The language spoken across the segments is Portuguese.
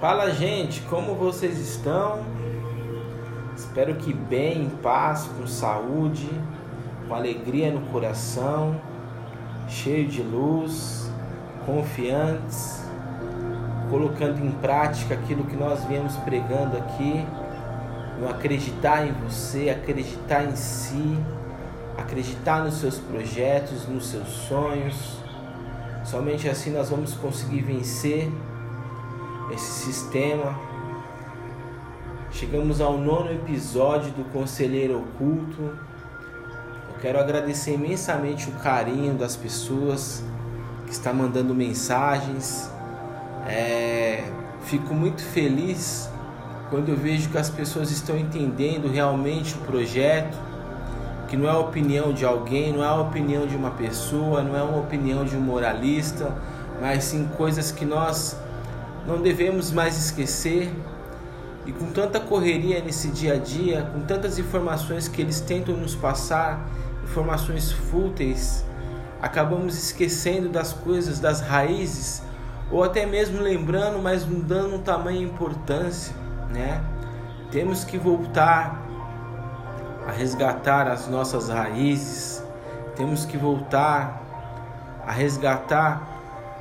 Fala, gente, como vocês estão? Espero que bem, em paz, com saúde, com alegria no coração, cheio de luz, confiantes, colocando em prática aquilo que nós viemos pregando aqui, no acreditar em você, acreditar em si, acreditar nos seus projetos, nos seus sonhos. Somente assim nós vamos conseguir vencer esse sistema. Chegamos ao nono episódio do Conselheiro Oculto. Eu quero agradecer imensamente o carinho das pessoas que estão mandando mensagens. É, fico muito feliz quando eu vejo que as pessoas estão entendendo realmente o projeto, que não é a opinião de alguém, não é a opinião de uma pessoa, não é uma opinião de um moralista, mas sim coisas que nós não devemos mais esquecer. E com tanta correria nesse dia a dia, com tantas informações que eles tentam nos passar, informações fúteis, acabamos esquecendo das coisas, das raízes, ou até mesmo lembrando, mas não dando tamanho importância, né? Temos que voltar a resgatar as nossas raízes, temos que voltar a resgatar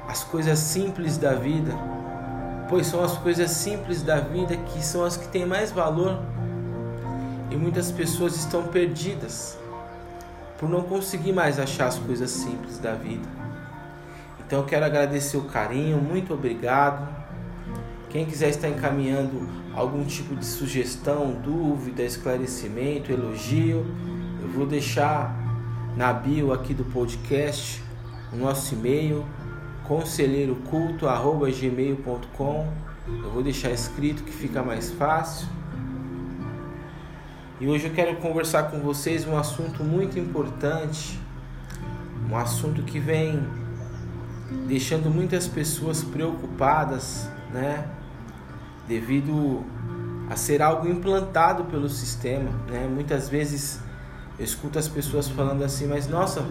as coisas simples da vida pois são as coisas simples da vida que são as que têm mais valor. E muitas pessoas estão perdidas por não conseguir mais achar as coisas simples da vida. Então eu quero agradecer o carinho, muito obrigado. Quem quiser estar encaminhando algum tipo de sugestão, dúvida, esclarecimento, elogio, eu vou deixar na bio aqui do podcast o nosso e-mail conselheiroculto@gmail.com. Eu vou deixar escrito que fica mais fácil. E hoje eu quero conversar com vocês um assunto muito importante, um assunto que vem deixando muitas pessoas preocupadas, né? Devido a ser algo implantado pelo sistema, né? Muitas vezes eu escuto as pessoas falando assim, mas nossa,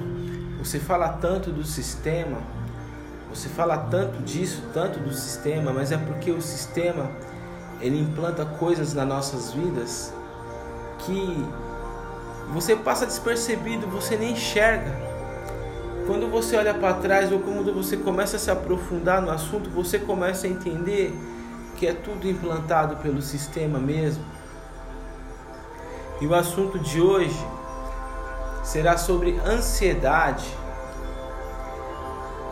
você fala tanto do sistema, você fala tanto disso, tanto do sistema, mas é porque o sistema ele implanta coisas nas nossas vidas que você passa despercebido, você nem enxerga. Quando você olha para trás ou quando você começa a se aprofundar no assunto, você começa a entender que é tudo implantado pelo sistema mesmo. E o assunto de hoje será sobre ansiedade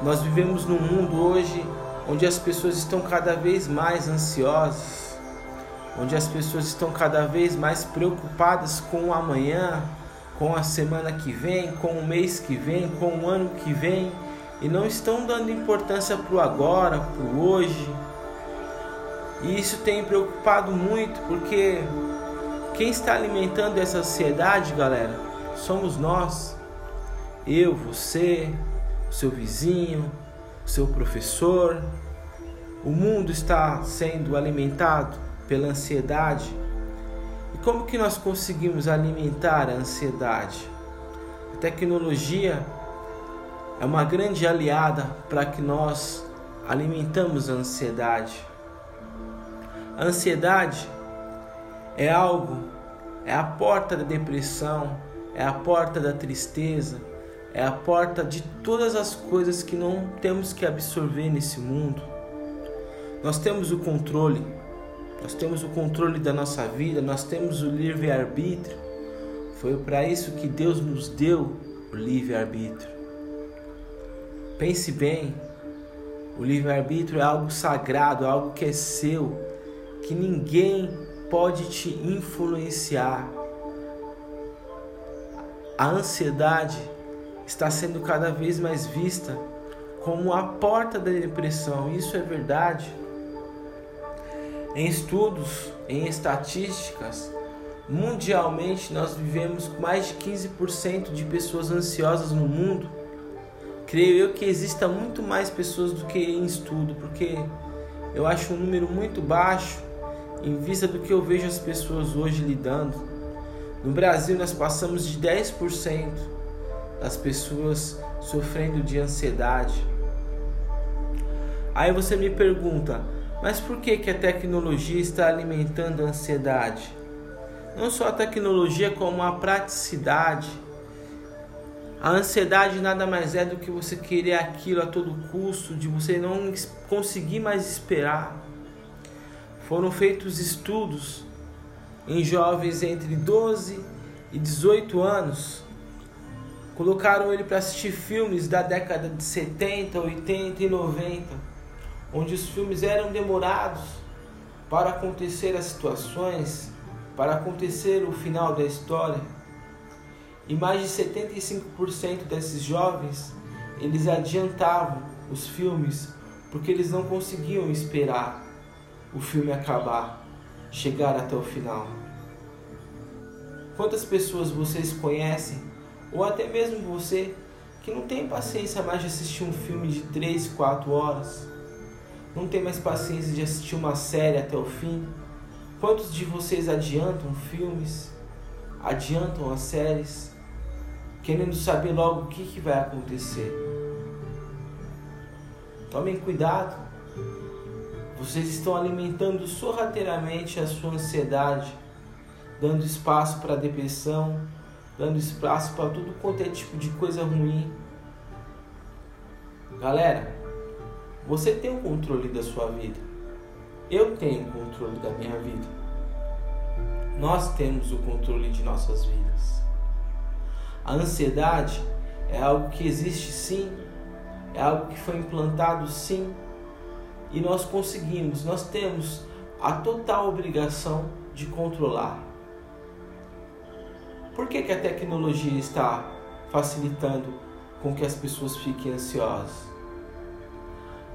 nós vivemos num mundo hoje onde as pessoas estão cada vez mais ansiosas, onde as pessoas estão cada vez mais preocupadas com o amanhã, com a semana que vem, com o mês que vem, com o ano que vem e não estão dando importância para o agora, para o hoje. E isso tem preocupado muito porque quem está alimentando essa ansiedade, galera, somos nós. Eu, você, seu vizinho, seu professor. O mundo está sendo alimentado pela ansiedade. E como que nós conseguimos alimentar a ansiedade? A tecnologia é uma grande aliada para que nós alimentamos a ansiedade. A ansiedade é algo, é a porta da depressão, é a porta da tristeza, é a porta de todas as coisas que não temos que absorver nesse mundo. Nós temos o controle, nós temos o controle da nossa vida, nós temos o livre-arbítrio. Foi para isso que Deus nos deu o livre-arbítrio. Pense bem, o livre-arbítrio é algo sagrado, é algo que é seu, que ninguém pode te influenciar. A ansiedade está sendo cada vez mais vista como a porta da depressão. Isso é verdade. Em estudos, em estatísticas, mundialmente nós vivemos com mais de 15% de pessoas ansiosas no mundo. Creio eu que exista muito mais pessoas do que em estudo, porque eu acho um número muito baixo em vista do que eu vejo as pessoas hoje lidando. No Brasil nós passamos de 10% das pessoas sofrendo de ansiedade. Aí você me pergunta, Mas por que, que a tecnologia está alimentando a ansiedade? Não só a tecnologia, como a praticidade. A ansiedade nada mais é do que você querer aquilo a todo custo, de você não conseguir mais esperar. Foram feitos estudos em jovens entre 12 e 18 anos. Colocaram ele para assistir filmes da década de 70, 80 e 90, onde os filmes eram demorados para acontecer as situações, para acontecer o final da história. E mais de 75% desses jovens, eles adiantavam os filmes porque eles não conseguiam esperar o filme acabar, chegar até o final. Quantas pessoas vocês conhecem, ou até mesmo você, que não tem paciência mais de assistir um filme de 3, 4 horas? Não tem mais paciência de assistir uma série até o fim? Quantos de vocês adiantam filmes, adiantam as séries, querendo saber logo o que, que vai acontecer? Tomem cuidado. Vocês estão alimentando sorrateiramente a sua ansiedade dando espaço para depressão, dando espaço para tudo quanto é tipo de coisa ruim. Galera, você tem o controle da sua vida. Eu tenho o controle da minha vida. Nós temos o controle de nossas vidas. A ansiedade é algo que existe sim, é algo que foi implantado sim, e nós conseguimos, nós temos a total obrigação de controlar. Por que, que a tecnologia está facilitando com que as pessoas fiquem ansiosas?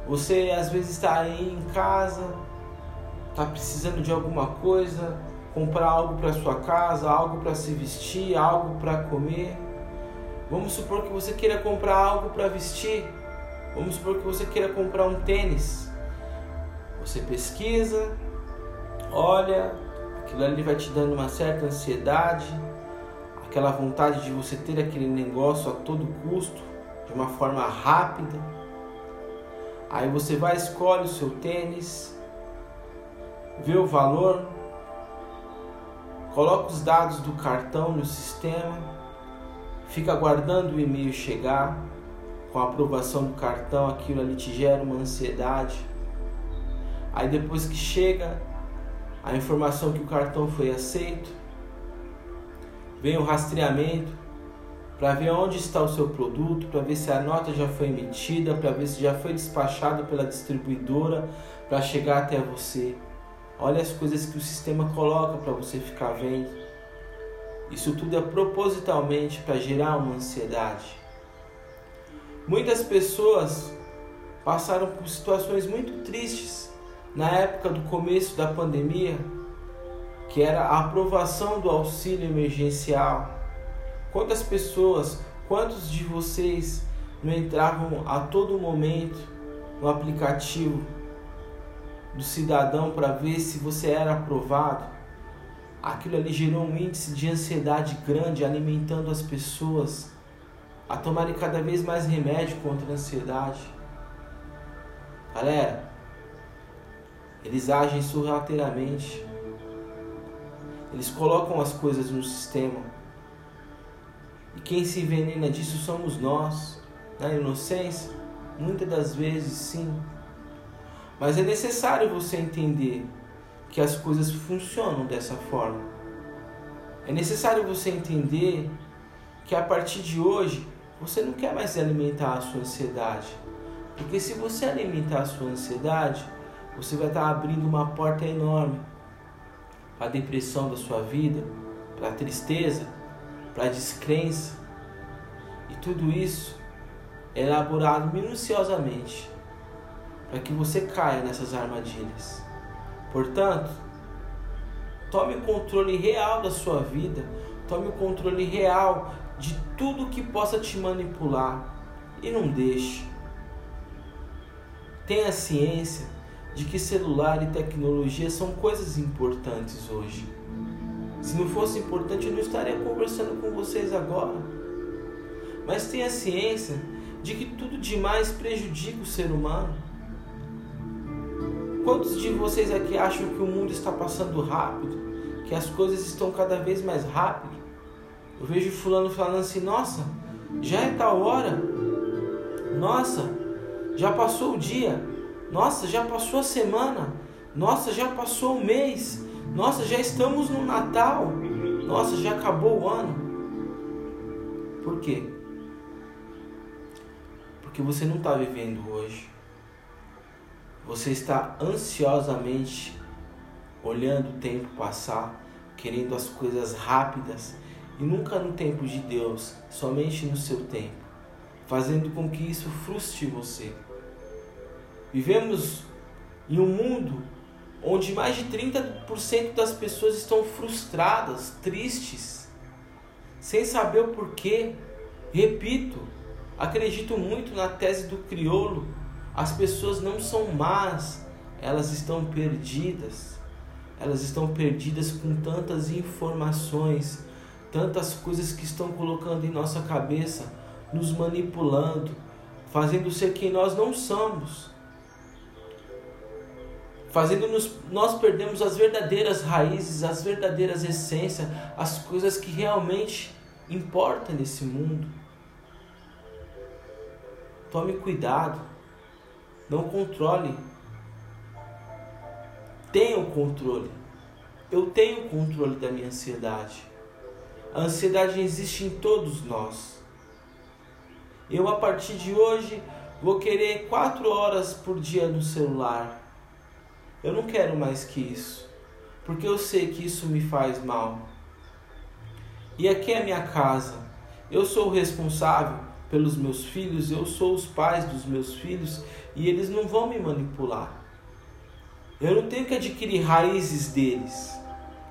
Você às vezes está aí em casa, está precisando de alguma coisa, comprar algo para sua casa, algo para se vestir, algo para comer. Vamos supor que você queira comprar algo para vestir. Vamos supor que você queira comprar um tênis. Você pesquisa, olha, aquilo ali vai te dando uma certa ansiedade aquela vontade de você ter aquele negócio a todo custo, de uma forma rápida. Aí você vai, escolhe o seu tênis, vê o valor, coloca os dados do cartão no sistema, fica aguardando o e-mail chegar. Com a aprovação do cartão, aquilo ali te gera uma ansiedade. Aí depois que chega a informação que o cartão foi aceito, vem o rastreamento para ver onde está o seu produto, para ver se a nota já foi emitida, para ver se já foi despachado pela distribuidora para chegar até você. Olha as coisas que o sistema coloca para você ficar vendo. Isso tudo é propositalmente para gerar uma ansiedade. Muitas pessoas passaram por situações muito tristes na época do começo da pandemia que era a aprovação do auxílio emergencial. Quantas pessoas, quantos de vocês não entravam a todo momento no aplicativo do cidadão para ver se você era aprovado? Aquilo ali gerou um índice de ansiedade grande, alimentando as pessoas a tomarem cada vez mais remédio contra a ansiedade. Galera, eles agem sorrateiramente eles colocam as coisas no sistema. E quem se envenena disso somos nós. Na inocência, muitas das vezes sim. Mas é necessário você entender que as coisas funcionam dessa forma. É necessário você entender que a partir de hoje você não quer mais alimentar a sua ansiedade. Porque se você alimentar a sua ansiedade, você vai estar abrindo uma porta enorme para a depressão da sua vida, para a tristeza, para a descrença. E tudo isso é elaborado minuciosamente para que você caia nessas armadilhas. Portanto, tome o controle real da sua vida, tome o controle real de tudo que possa te manipular e não deixe. Tenha ciência de que celular e tecnologia são coisas importantes hoje. Se não fosse importante, eu não estaria conversando com vocês agora. Mas tenha ciência de que tudo demais prejudica o ser humano. Quantos de vocês aqui acham que o mundo está passando rápido? Que as coisas estão cada vez mais rápido? Eu vejo fulano falando assim, nossa, já é tal hora. Nossa, já passou o dia. Nossa, já passou a semana. Nossa, já passou o mês. Nossa, já estamos no Natal. Nossa, já acabou o ano. Por quê? Porque você não está vivendo hoje. Você está ansiosamente olhando o tempo passar, querendo as coisas rápidas e nunca no tempo de Deus, somente no seu tempo, fazendo com que isso frustre você. Vivemos em um mundo onde mais de 30% das pessoas estão frustradas, tristes, sem saber o porquê. Repito, acredito muito na tese do crioulo. As pessoas não são más, elas estão perdidas. Elas estão perdidas com tantas informações, tantas coisas que estão colocando em nossa cabeça, nos manipulando, fazendo ser quem nós não somos fazendo-nos nós perdemos as verdadeiras raízes, as verdadeiras essências, as coisas que realmente importam nesse mundo. Tome cuidado, não controle. Tenha o controle. Eu tenho o controle da minha ansiedade. A ansiedade existe em todos nós. Eu, a partir de hoje, vou querer quatro horas por dia no celular eu não quero mais que isso, porque eu sei que isso me faz mal. E aqui é a minha casa. Eu sou o responsável pelos meus filhos, eu sou os pais dos meus filhos e eles não vão me manipular. Eu não tenho que adquirir raízes deles.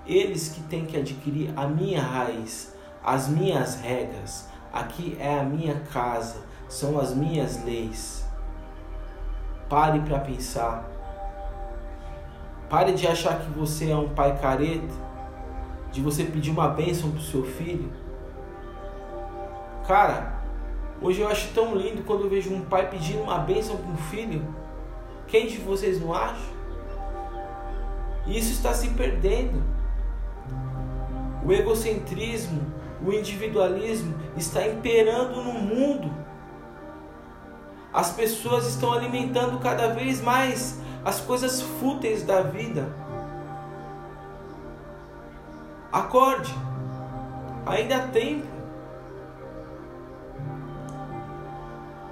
Eles que têm que adquirir a minha raiz, as minhas regras. Aqui é a minha casa, são as minhas leis. Pare para pensar. Pare de achar que você é um pai careta, de você pedir uma bênção pro seu filho. Cara, hoje eu acho tão lindo quando eu vejo um pai pedindo uma bênção para um filho. Quem de vocês não acha? Isso está se perdendo. O egocentrismo, o individualismo está imperando no mundo. As pessoas estão alimentando cada vez mais as coisas fúteis da vida. Acorde, ainda há tempo.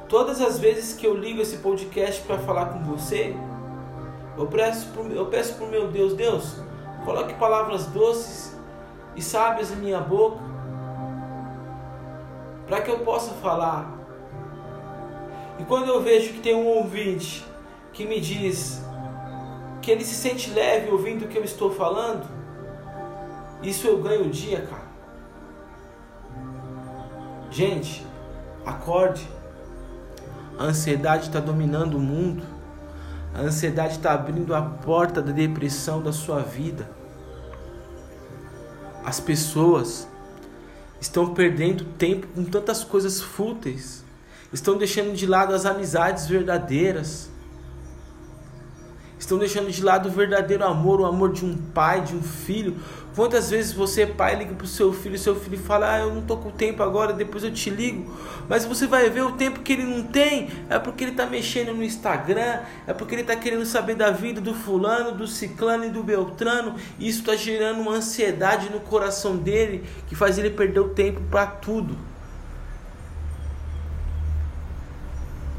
Todas as vezes que eu ligo esse podcast para falar com você, eu peço, eu peço o meu Deus, Deus, coloque palavras doces e sábias em minha boca, para que eu possa falar. E quando eu vejo que tem um ouvinte que me diz que ele se sente leve ouvindo o que eu estou falando, isso eu ganho o dia, cara. Gente, acorde. A ansiedade está dominando o mundo. A ansiedade está abrindo a porta da depressão da sua vida. As pessoas estão perdendo tempo com tantas coisas fúteis. Estão deixando de lado as amizades verdadeiras estão deixando de lado o verdadeiro amor, o amor de um pai, de um filho. Quantas vezes você, pai, liga para o seu filho e seu filho fala: Ah, eu não tô com tempo agora, depois eu te ligo. Mas você vai ver o tempo que ele não tem, é porque ele está mexendo no Instagram, é porque ele está querendo saber da vida do fulano, do ciclano e do beltrano. E isso está gerando uma ansiedade no coração dele que faz ele perder o tempo para tudo.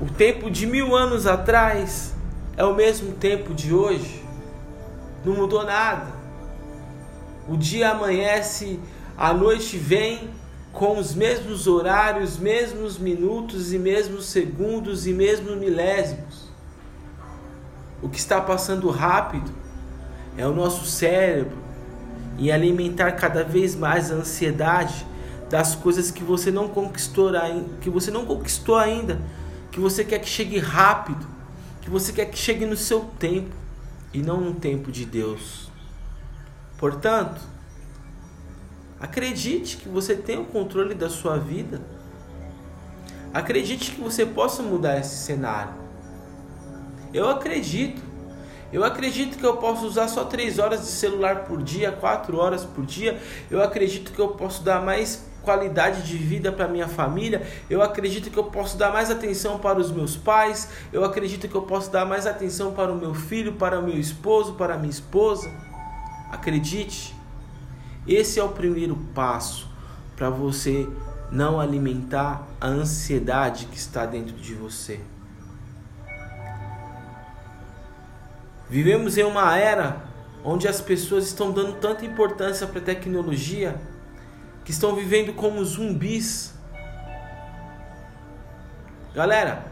O tempo de mil anos atrás é o mesmo tempo de hoje. Não mudou nada. O dia amanhece, a noite vem com os mesmos horários, mesmos minutos e mesmos segundos e mesmos milésimos. O que está passando rápido é o nosso cérebro em alimentar cada vez mais a ansiedade das coisas que você não conquistou, que você não conquistou ainda, que você quer que chegue rápido que você quer que chegue no seu tempo e não no tempo de Deus. Portanto, acredite que você tem o controle da sua vida. Acredite que você possa mudar esse cenário. Eu acredito. Eu acredito que eu posso usar só 3 horas de celular por dia, 4 horas por dia. Eu acredito que eu posso dar mais qualidade de vida para minha família. Eu acredito que eu posso dar mais atenção para os meus pais. Eu acredito que eu posso dar mais atenção para o meu filho, para o meu esposo, para a minha esposa. Acredite. Esse é o primeiro passo para você não alimentar a ansiedade que está dentro de você. Vivemos em uma era onde as pessoas estão dando tanta importância para a tecnologia que estão vivendo como zumbis. Galera,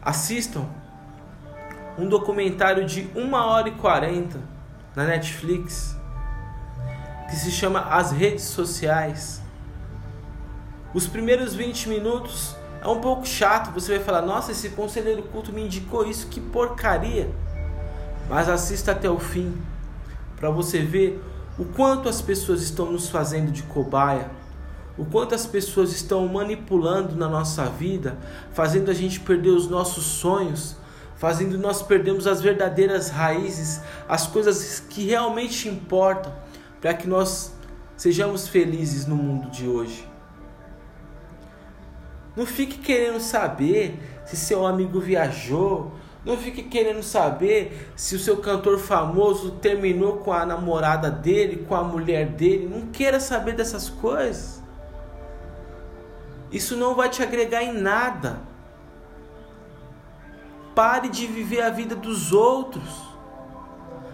assistam um documentário de 1 hora e 40 na Netflix que se chama As Redes Sociais. Os primeiros 20 minutos é um pouco chato, você vai falar: "Nossa, esse conselheiro culto me indicou isso, que porcaria". Mas assista até o fim para você ver o quanto as pessoas estão nos fazendo de cobaia, o quanto as pessoas estão manipulando na nossa vida, fazendo a gente perder os nossos sonhos, fazendo nós perdermos as verdadeiras raízes, as coisas que realmente importam, para que nós sejamos felizes no mundo de hoje. Não fique querendo saber se seu amigo viajou, não fique querendo saber se o seu cantor famoso terminou com a namorada dele, com a mulher dele. Não queira saber dessas coisas. Isso não vai te agregar em nada. Pare de viver a vida dos outros.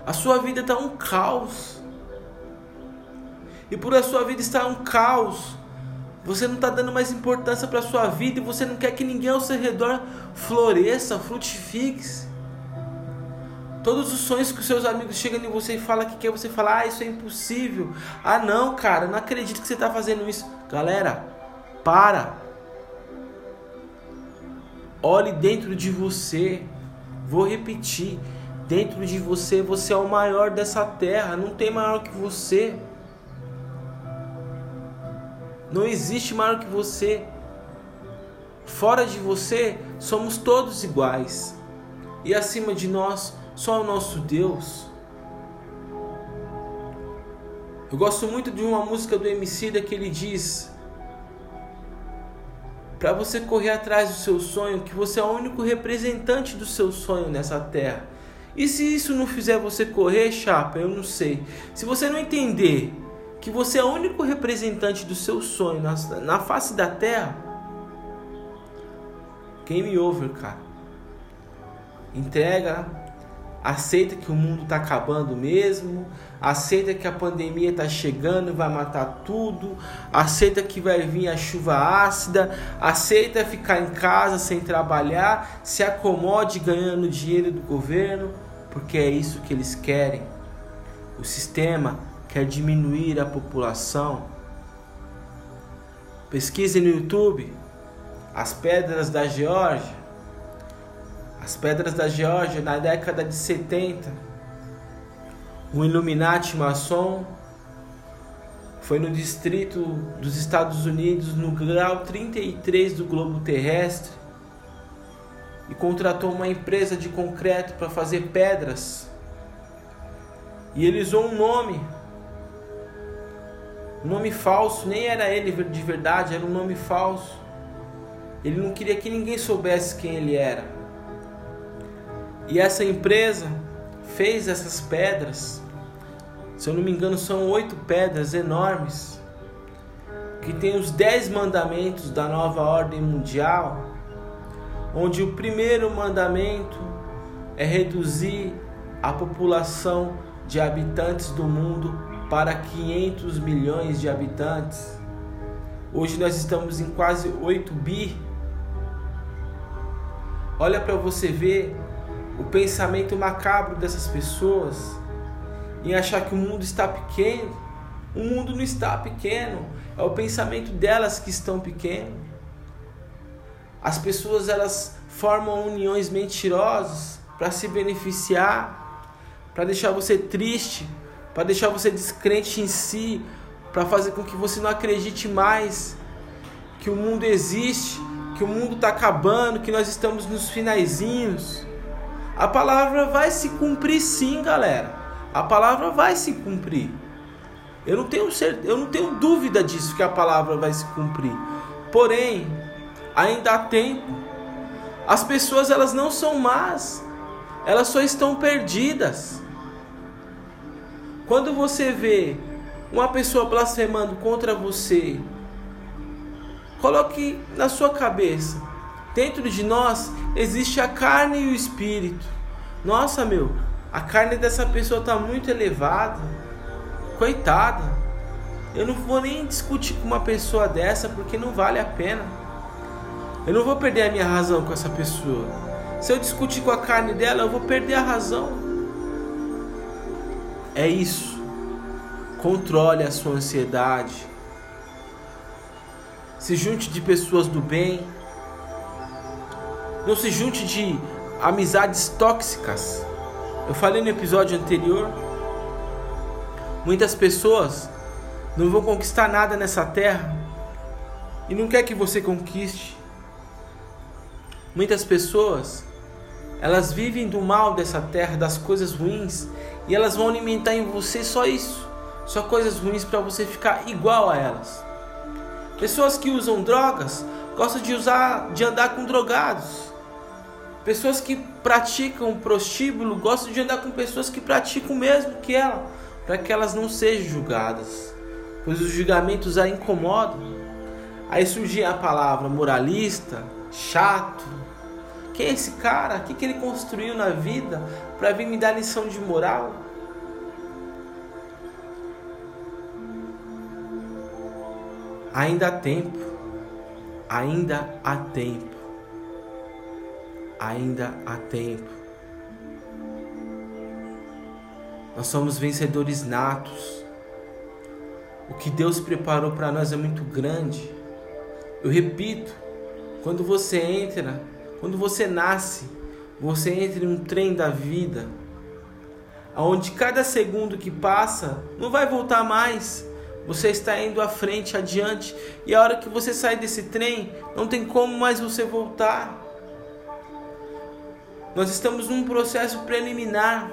A sua vida está um caos. E por a sua vida estar um caos, você não está dando mais importância para a sua vida e você não quer que ninguém ao seu redor floresça, frutifique. Todos os sonhos que os seus amigos chegam em você e falam que quer, você fala, ah, isso é impossível. Ah, não, cara, não acredito que você está fazendo isso. Galera, para. Olhe dentro de você. Vou repetir. Dentro de você, você é o maior dessa terra. Não tem maior que você. Não existe maior que você. Fora de você, somos todos iguais. E acima de nós, só o nosso Deus. Eu gosto muito de uma música do Emicida que ele diz: para você correr atrás do seu sonho, que você é o único representante do seu sonho nessa terra. E se isso não fizer você correr, chapa, eu não sei. Se você não entender que você é o único representante do seu sonho na, na face da terra, game over, cara. Entrega, aceita que o mundo está acabando mesmo, aceita que a pandemia está chegando e vai matar tudo, aceita que vai vir a chuva ácida, aceita ficar em casa sem trabalhar, se acomode ganhando dinheiro do governo, porque é isso que eles querem. O sistema quer diminuir a população. Pesquise no YouTube as pedras da Geórgia. As pedras da Geórgia na década de 70. O Illuminati maçom foi no distrito dos Estados Unidos, no grau 33 do globo terrestre, e contratou uma empresa de concreto para fazer pedras. E ele usou um nome nome falso, nem era ele de verdade, era um nome falso. Ele não queria que ninguém soubesse quem ele era. E essa empresa fez essas pedras. Se eu não me engano, são oito pedras enormes. Que tem os dez mandamentos da nova ordem mundial. Onde o primeiro mandamento é reduzir a população de habitantes do mundo para 500 milhões de habitantes. Hoje nós estamos em quase 8 bi. Olha para você ver o pensamento macabro dessas pessoas em achar que o mundo está pequeno. O mundo não está pequeno, é o pensamento delas que estão pequeno. As pessoas elas formam uniões mentirosas para se beneficiar, para deixar você triste, para deixar você descrente em si, para fazer com que você não acredite mais que o mundo existe, que o mundo está acabando, que nós estamos nos finaizinhos. A palavra vai se cumprir sim, galera. A palavra vai se cumprir. Eu não tenho certeza, eu não tenho dúvida disso que a palavra vai se cumprir. Porém, ainda há tempo. As pessoas elas não são más. Elas só estão perdidas. Quando você vê uma pessoa blasfemando contra você, coloque na sua cabeça, dentro de nós existe a carne e o espírito. Nossa, meu, a carne dessa pessoa está muito elevada. Coitada. Eu não vou nem discutir com uma pessoa dessa porque não vale a pena. Eu não vou perder a minha razão com essa pessoa. Se eu discutir com a carne dela, eu vou perder a razão. É isso. Controle a sua ansiedade. Se junte de pessoas do bem. Não se junte de amizades tóxicas. Eu falei no episódio anterior. Muitas pessoas não vão conquistar nada nessa terra e não quer que você conquiste. Muitas pessoas elas vivem do mal dessa terra, das coisas ruins, e elas vão alimentar em você só isso, só coisas ruins para você ficar igual a elas. Pessoas que usam drogas gostam de usar, de andar com drogados. Pessoas que praticam prostíbulo gostam de andar com pessoas que praticam o mesmo que ela, para que elas não sejam julgadas, pois os julgamentos a incomodam. Aí surge a palavra moralista, chato, quem é esse cara? O que, que ele construiu na vida para vir me dar lição de moral? Ainda há tempo. Ainda há tempo. Ainda há tempo. Nós somos vencedores natos. O que Deus preparou para nós é muito grande. Eu repito, quando você entra quando você nasce, você entra em um trem da vida, onde cada segundo que passa não vai voltar mais. Você está indo à frente, adiante, e a hora que você sai desse trem, não tem como mais você voltar. Nós estamos num processo preliminar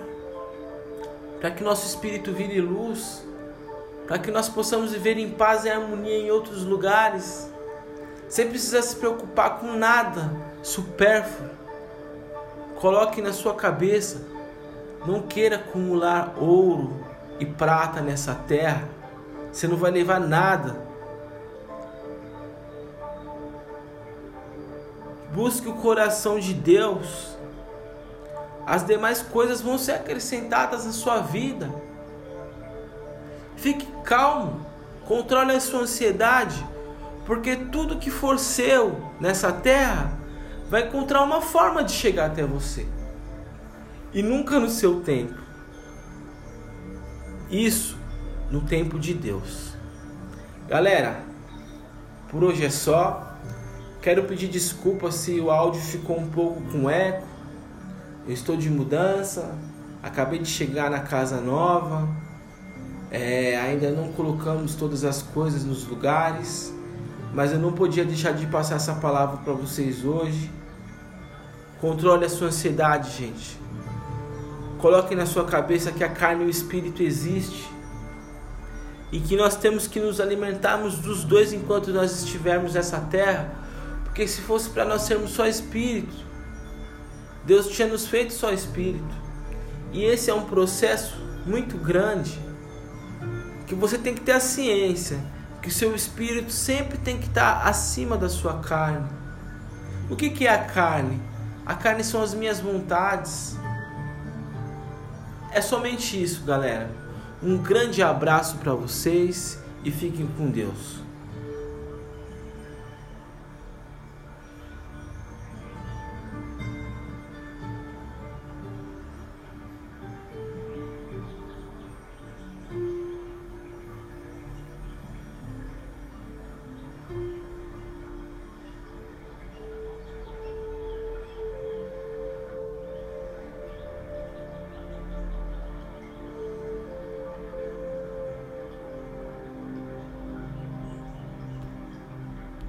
para que nosso espírito vire luz, para que nós possamos viver em paz e harmonia em outros lugares, sem precisar se preocupar com nada, supérfluo. Coloque na sua cabeça, não queira acumular ouro e prata nessa terra. Você não vai levar nada. Busque o coração de Deus. As demais coisas vão ser acrescentadas na sua vida. Fique calmo. Controle a sua ansiedade. Porque tudo que for seu nessa terra vai encontrar uma forma de chegar até você. E nunca no seu tempo. Isso no tempo de Deus. Galera, por hoje é só. Quero pedir desculpa se o áudio ficou um pouco com eco. Eu estou de mudança, acabei de chegar na casa nova, é, ainda não colocamos todas as coisas nos lugares, mas eu não podia deixar de passar essa palavra para vocês hoje. Controle a sua ansiedade, gente. Coloque na sua cabeça que a carne e o espírito existem e que nós temos que nos alimentarmos dos dois enquanto nós estivermos nessa terra, porque se fosse para nós sermos só espírito, Deus tinha nos feito só espírito. E esse é um processo muito grande que você tem que ter a ciência que o seu espírito sempre tem que estar acima da sua carne. O que, que é a carne? A carne são as minhas vontades. É somente isso, galera. Um grande abraço para vocês e fiquem com Deus.